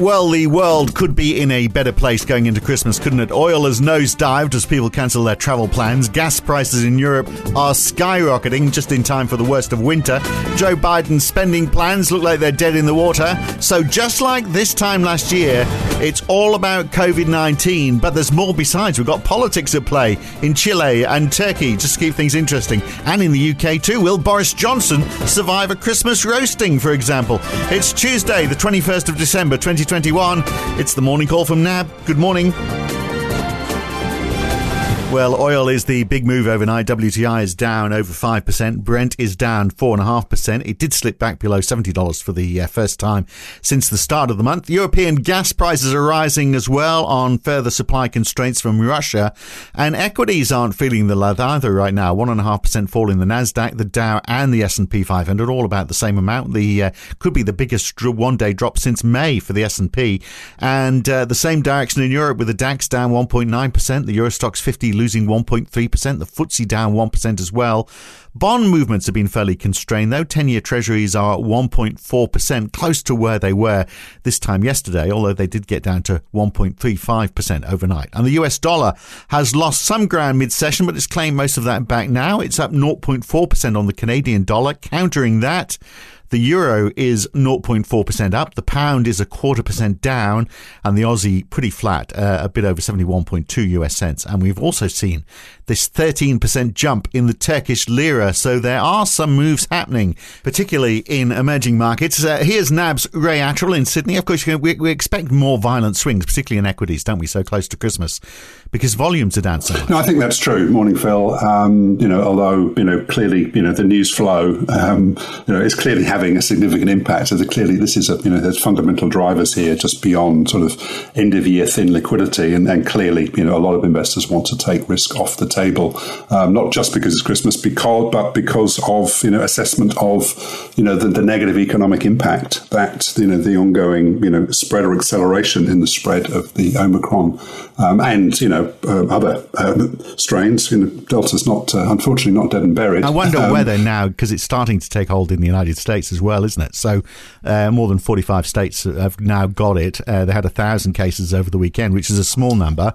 Well, the world could be in a better place going into Christmas, couldn't it? Oil has nosedived as people cancel their travel plans. Gas prices in Europe are skyrocketing just in time for the worst of winter. Joe Biden's spending plans look like they're dead in the water. So, just like this time last year, it's all about COVID 19, but there's more besides. We've got politics at play in Chile and Turkey, just to keep things interesting. And in the UK, too. Will Boris Johnson survive a Christmas roasting, for example? It's Tuesday, the 21st of December, 2020. 2021. It's the morning call from NAB. Good morning. Well, oil is the big move overnight. WTI is down over 5%. Brent is down 4.5%. It did slip back below $70 for the uh, first time since the start of the month. European gas prices are rising as well on further supply constraints from Russia. And equities aren't feeling the love either right now. 1.5% fall in the NASDAQ, the Dow and the S&P 500, all about the same amount. The uh, could be the biggest one-day drop since May for the S&P. And uh, the same direction in Europe with the DAX down 1.9%, the Euro Stoxx 50 losing 1.3%, the FTSE down 1% as well. Bond movements have been fairly constrained, though 10 year treasuries are 1.4%, close to where they were this time yesterday, although they did get down to 1.35% overnight. And the US dollar has lost some ground mid session, but it's claimed most of that back now. It's up 0.4% on the Canadian dollar, countering that. The euro is 0.4% up. The pound is a quarter percent down, and the Aussie pretty flat, uh, a bit over 71.2 US cents. And we've also seen this 13% jump in the Turkish lira. So there are some moves happening, particularly in emerging markets. Uh, here's NAB's Ray Attrill in Sydney. Of course, we, we expect more violent swings, particularly in equities, don't we? So close to Christmas, because volumes are down so much. No, I think that's true. Morning, Phil. Um, you know, although you know clearly, you know, the news flow, um, you know, is clearly having having a significant impact. So clearly, this is a you know there's fundamental drivers here just beyond sort of end of year thin liquidity, and, clearly you know a lot of investors want to take risk off the table, um, not just because it's Christmas, because but because of you know assessment of you know the, the negative economic impact that you know the ongoing you know spread or acceleration in the spread of the Omicron um, and you know uh, other um, strains. You know, Delta's not uh, unfortunately not dead and buried. I wonder um, whether now because it's starting to take hold in the United States as well, isn't it? So uh, more than 45 states have now got it. Uh, they had a thousand cases over the weekend, which is a small number,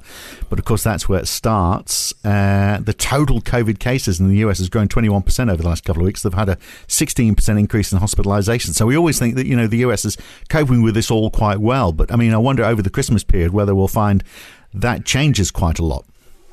but of course that's where it starts. Uh, the total COVID cases in the US has grown 21% over the last couple of weeks. They've had a 16% increase in hospitalization. So we always think that you know the US is coping with this all quite well, but I mean I wonder over the Christmas period whether we'll find that changes quite a lot.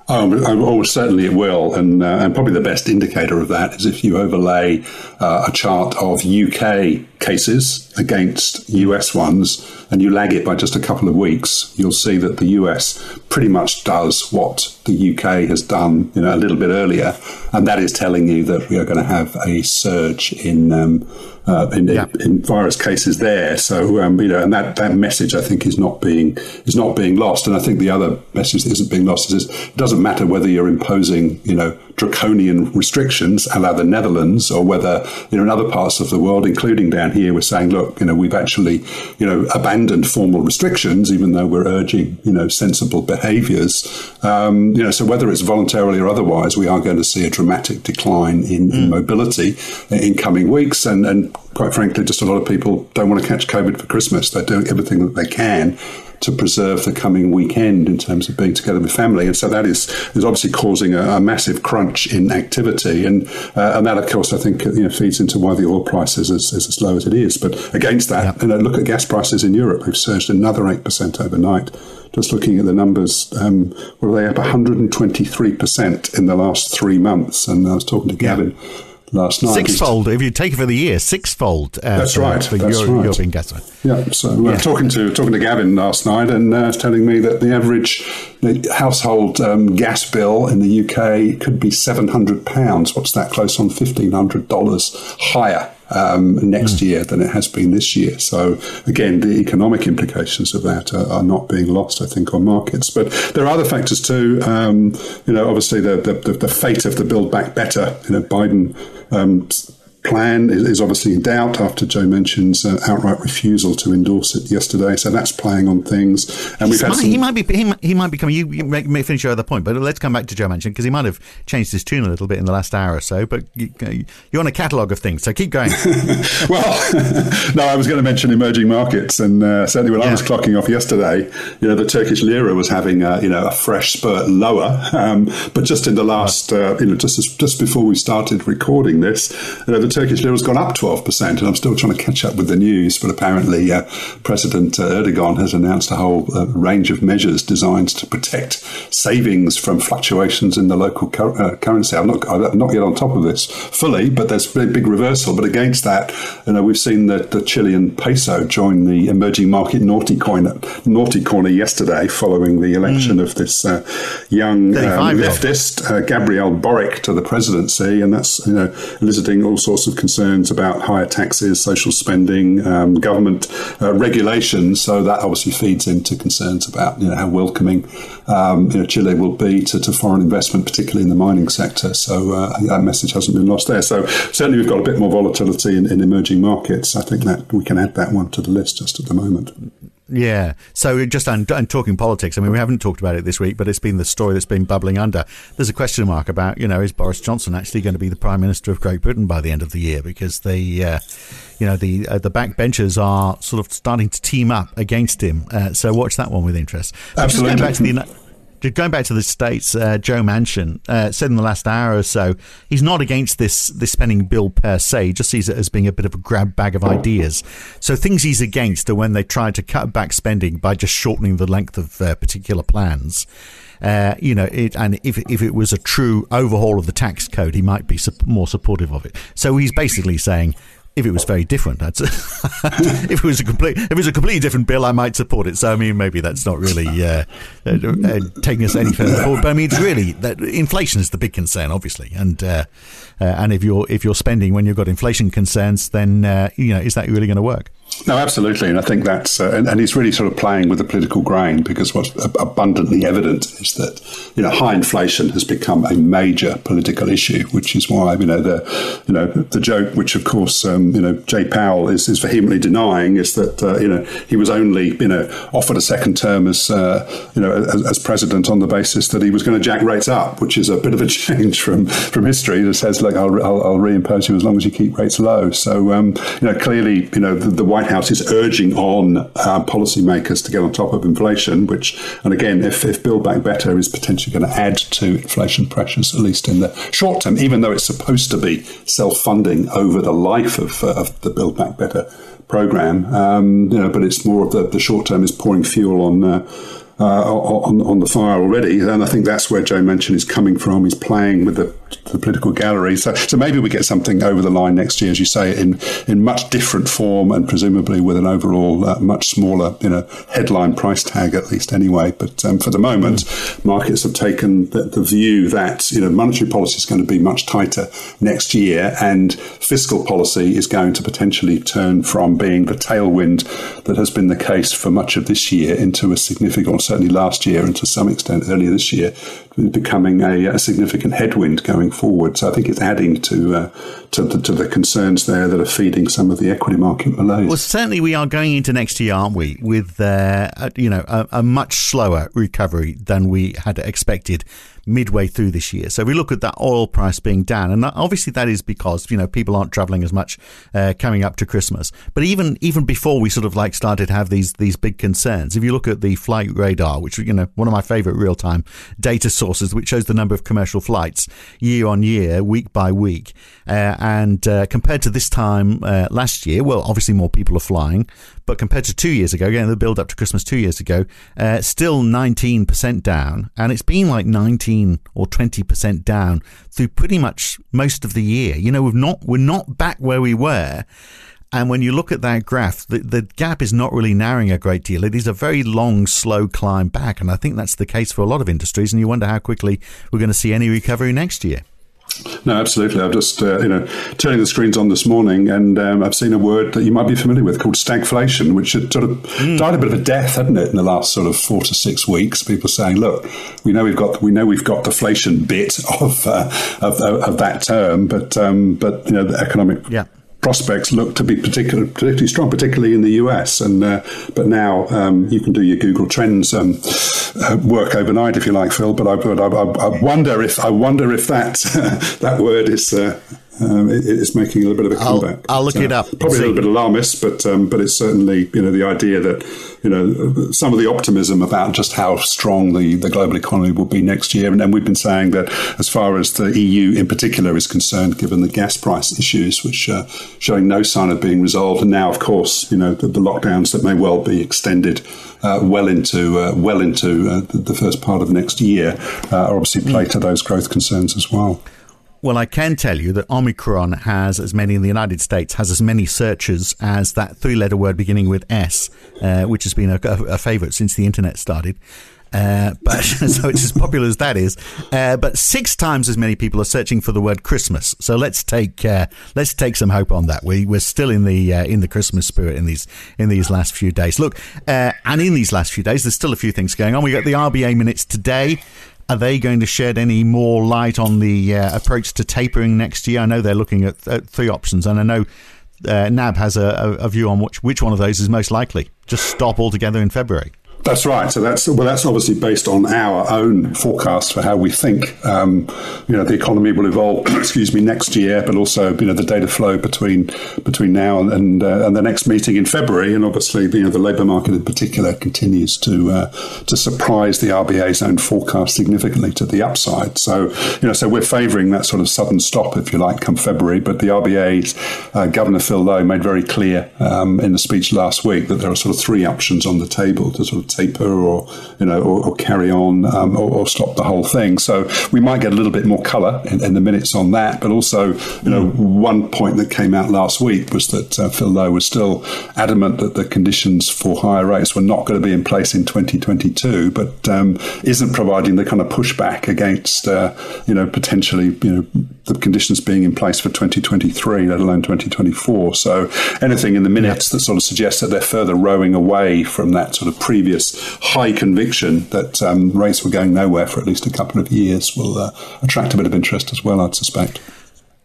Oh, oh, certainly it will, and uh, and probably the best indicator of that is if you overlay uh, a chart of UK cases against US ones, and you lag it by just a couple of weeks, you'll see that the US pretty much does what the UK has done, you know, a little bit earlier, and that is telling you that we are going to have a surge in. Um, uh, in, yeah. in, virus cases there. So um, you know, and that, that message I think is not being is not being lost. And I think the other message that isn't being lost is it doesn't matter whether you're imposing you know draconian restrictions, a la the Netherlands, or whether you know in other parts of the world, including down here, we're saying, look, you know, we've actually you know abandoned formal restrictions, even though we're urging you know sensible behaviours. Um, you know, so whether it's voluntarily or otherwise, we are going to see a dramatic decline in, mm. in mobility in coming weeks, and and quite frankly, just a lot of people don't want to catch COVID for Christmas. They're doing everything that they can to preserve the coming weekend in terms of being together with family. And so that is, is obviously causing a, a massive crunch in activity. And, uh, and that, of course, I think you know, feeds into why the oil price is as, is as low as it is. But against that, you know, look at gas prices in Europe. They've surged another 8% overnight just looking at the numbers, um, were they up 123% in the last three months? And I was talking to Gavin last night. Sixfold, if you take it for the year, sixfold. Uh, that's right. For that's Euro- right. European gas. Yeah. So uh, yeah. talking to talking to Gavin last night, and uh, telling me that the average household um, gas bill in the UK could be seven hundred pounds. What's that? Close on fifteen hundred dollars higher um, next mm. year than it has been this year. So again, the economic implications of that are, are, not being lost, I think, on markets. But there are other factors too. Um, you know, obviously the, the, the fate of the Build Back Better. You know, Biden um, plan is, obviously in doubt after Joe Manchin's uh, outright refusal to endorse it yesterday. So that's playing on things. And we've had some... he might be he might, he might be coming. You, you may, may, finish your other point, but let's come back to Joe Manchin because he might have changed his tune a little bit in the last hour or so. But you, are on a catalogue of things, so keep going. well, no, I was going to mention emerging markets, and uh, certainly when yeah. I was clocking off yesterday, you know, the Turkish lira was having a, you know a fresh spurt lower, um, but just in the last uh, you know just as, just before we started recording this, you know, the Turkish lira has gone up 12%, and I'm still trying to catch up with the news. But apparently, uh, President uh, Erdogan has announced a whole uh, range of measures designed to protect savings from fluctuations in the local cu- uh, currency. I'm not, I'm not yet on top of this fully, but there's a big reversal. But against that, you know, we've seen that the Chilean peso join the emerging market naughty corner, naughty corner yesterday following the election mm. of this uh, young um, leftist, Gabriel Boric, to the presidency. And that's, you know, eliciting all sorts of concerns about higher taxes, social spending, um, government uh, regulations. So that obviously feeds into concerns about you know how welcoming um, you know, Chile will be to, to, foreign investment, particularly in the mining sector. So uh, that message hasn't been lost there. So certainly we've got a bit more volatility in, in emerging markets. I think that we can add that one to the list just at the moment. Yeah. So just and, and, talking politics, I mean, we haven't talked about it this week, but it's been the story that's been bubbling under. There's a question mark about, you know, is Boris Johnson actually going to be the Prime Minister of Great Britain by the end of the year? Because the, uh, you know, the uh, the backbenchers are sort of starting to team up against him. Uh, so watch that one with interest. Absolutely going back to the states, uh, Joe Manchin uh, said in the last hour or so he's not against this this spending bill per se. He just sees it as being a bit of a grab bag of ideas. So things he's against are when they try to cut back spending by just shortening the length of uh, particular plans. Uh, you know, it, and if if it was a true overhaul of the tax code, he might be more supportive of it. So he's basically saying if it was very different, I'd if it was a complete, if it was a completely different bill, I might support it. So I mean, maybe that's not really uh, uh, uh, taking us any further forward. But I mean, it's really that inflation is the big concern, obviously, and uh, uh, and if you're if you're spending when you've got inflation concerns, then uh, you know, is that really going to work? No, absolutely, and I think that's uh, and, and, he's really sort of playing with the political grain because what's abundantly evident is that you know high inflation has become a major political issue, which is why you know the you know the joke, which of course um, you know Jay Powell is, is vehemently denying, is that uh, you know he was only you know offered a second term as uh, you know as, as, president on the basis that he was going to jack rates up, which is a bit of a change from from history that says like I'll, I'll, I'll reimpose you as long as you keep rates low. So um, you know clearly you know the, the White House is urging on uh, policymakers to get on top of inflation, which, and again, if, if Build Back Better is potentially going to add to inflation pressures, at least in the short term, even though it's supposed to be self funding over the life of, uh, of the Build Back Better program, um, you know, but it's more of the, the short term is pouring fuel on. Uh, uh, on, on the fire already, and I think that's where Joe Manchin is coming from. He's playing with the the political gallery. So, so maybe we get something over the line next year, as you say, in in much different form and presumably with an overall uh, much smaller, you know, headline price tag at least anyway. But um, for the moment, markets have taken the, the, view that you know monetary policy is going to be much tighter next year, and fiscal policy is going to potentially turn from being the tailwind that has been the case for much of this year into a significant, certainly last year, and to some extent earlier this year, becoming a, a significant headwind going forward. So I think it's adding to, uh, to, the, to the concerns there that are feeding some of the equity market malaise. Well, certainly we are going into next year, aren't we, with uh, you know a, a much slower recovery than we had expected midway through this year. So we look at that oil price being down, and obviously that is because you know people aren't traveling as much uh, coming up to Christmas. But even even before we sort of like started to have these these big concerns, if you look at the flight radar, which you know one of my favorite real time data sources, which shows the number of commercial flights year on year, week by week, uh, and uh, compared to this time uh, last year, well, obviously more people are flying, but compared to two years ago, again, the build up to Christmas two years ago, uh, still 19% down. And it's been like 19 or 20% down through pretty much most of the year. You know, we've not, we're not back where we were. And when you look at that graph, the, the gap is not really narrowing a great deal. It is a very long, slow climb back. And I think that's the case for a lot of industries. And you wonder how quickly we're going to see any recovery next year. No, absolutely. I've just uh, you know turning the screens on this morning, and um, I've seen a word that you might be familiar with called stagflation, which had sort of mm. died a bit of a death, hadn't it, in the last sort of four to six weeks? People saying, "Look, we know we've got we know we've got deflation bit of uh, of, of, that term, but um, but you know the economic yeah prospects look to be particular, particularly strong, particularly in the US. And uh, but now um, you can do your Google Trends um, uh, work overnight if you like, Phil. But I, but I, I, wonder if I wonder if that that word is. Uh, um, it, it's making a little bit of a comeback. I'll, look it up. Probably a little bit alarmist, but um, but it's certainly you know the idea that you know some of the optimism about just how strong the, the global economy will be next year, and then we've been saying that as far as the EU in particular is concerned, given the gas price issues, which are showing no sign of being resolved, and now of course you know the, the lockdowns that may well be extended uh, well into uh, well into uh, the first part of next year uh, are obviously play to those growth concerns as well. Well, I can tell you that Omicron has as many in the United States has as many searches as that three-letter word beginning with S, uh, which has been a, a, favourite since the internet started. Uh, but so it's as popular as that is. Uh, but six times as many people are searching for the word Christmas. So let's take uh, let's take some hope on that. We we're still in the uh, in the Christmas spirit in these in these last few days. Look, uh, and in these last few days, there's still a few things going on. We got the RBA minutes today. Are they going to shed any more light on the uh, approach to tapering next year? I know they're looking at, at three options, and I know uh, NAB has a, a, view on which which one of those is most likely. Just stop altogether in February. That's right. So that's well, that's obviously based on our own forecast for how we think um, you know the economy will evolve. excuse me, next year, but also you know the data flow between between now and and, uh, and the next meeting in February, and obviously you know the labour market in particular continues to uh, to surprise the RBA's own forecast significantly to the upside. So you know, so we're favouring that sort of sudden stop, if you like, come February. But the RBA's uh, Governor Phil Lowe made very clear um, in the speech last week that there are sort of three options on the table to sort of taper or you know or, or carry on um, or, or, stop the whole thing. So we might get a little bit more colour in, in, the minutes on that. But also, you know, mm. one point that came out last week was that uh, Phil Lowe was still adamant that the conditions for higher rates were not going to be in place in 2022, but um, isn't providing the kind of pushback against uh, you know potentially you know the conditions being in place for 2023, let alone 2024. So anything in the minutes that sort of suggests that they're further rowing away from that sort of previous high conviction that um, rates were going nowhere for at least a couple of years will uh, attract a bit of interest as well, I'd suspect.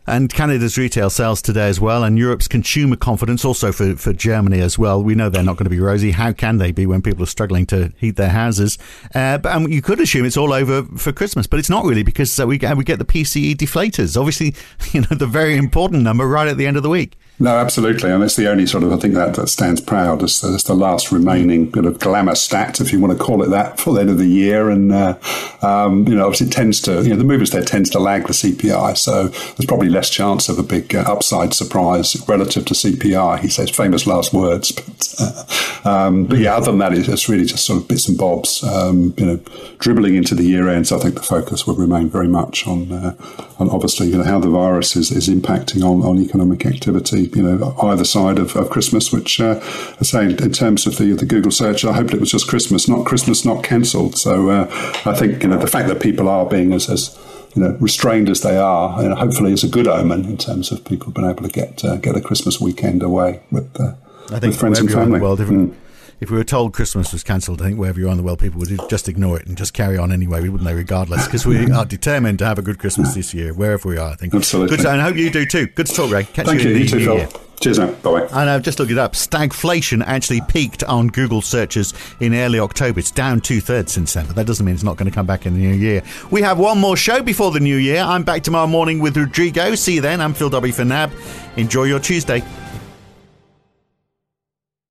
And Canada's retail sales today as well, and Europe's consumer confidence also for, for Germany as well. We know they're not going to be rosy. How can they be when people are struggling to heat their houses? Uh, but um, you could assume it's all over for Christmas, but it's not really because uh, we, we get the PCE deflators. Obviously, you know, the very important number right at the end of the week. No, absolutely, and it's the only sort of I think that, that stands proud as, as the last remaining bit of glamour stat, if you want to call it that, for the end of the year. And uh, um, you know, obviously, it tends to you know the movers there tends to lag the CPI, so there's probably less chance of a big uh, upside surprise relative to CPI. He says famous last words, but uh, um, but yeah, other than that, it's really just sort of bits and bobs. Um, you know, dribbling into the year end. So I think the focus will remain very much on uh, on obviously you know how the virus is, is impacting on, on economic activity you know, either side of, of Christmas, which uh, I say in terms of the the Google search, I hoped it was just Christmas, not Christmas, not cancelled. So uh, I think you know the fact that people are being as, as you know restrained as they are, you know, hopefully is a good omen in terms of people being able to get uh, get a Christmas weekend away with, uh, I think with friends and family. World, mm if we were told Christmas was cancelled, I think wherever you are in the world, people would just ignore it and just carry on anyway, wouldn't they, regardless? Because we mm-hmm. are determined to have a good Christmas this year, wherever we are, I think. Absolutely. Good to, and I hope you do too. Good to talk, Ray. Catch Thank you, you, you too, Phil. Cheers now. Bye And I've just looked it up. Stagflation actually peaked on Google searches in early October. It's down two thirds since then, but that doesn't mean it's not going to come back in the new year. We have one more show before the new year. I'm back tomorrow morning with Rodrigo. See you then. I'm Phil Dobbie for NAB. Enjoy your Tuesday.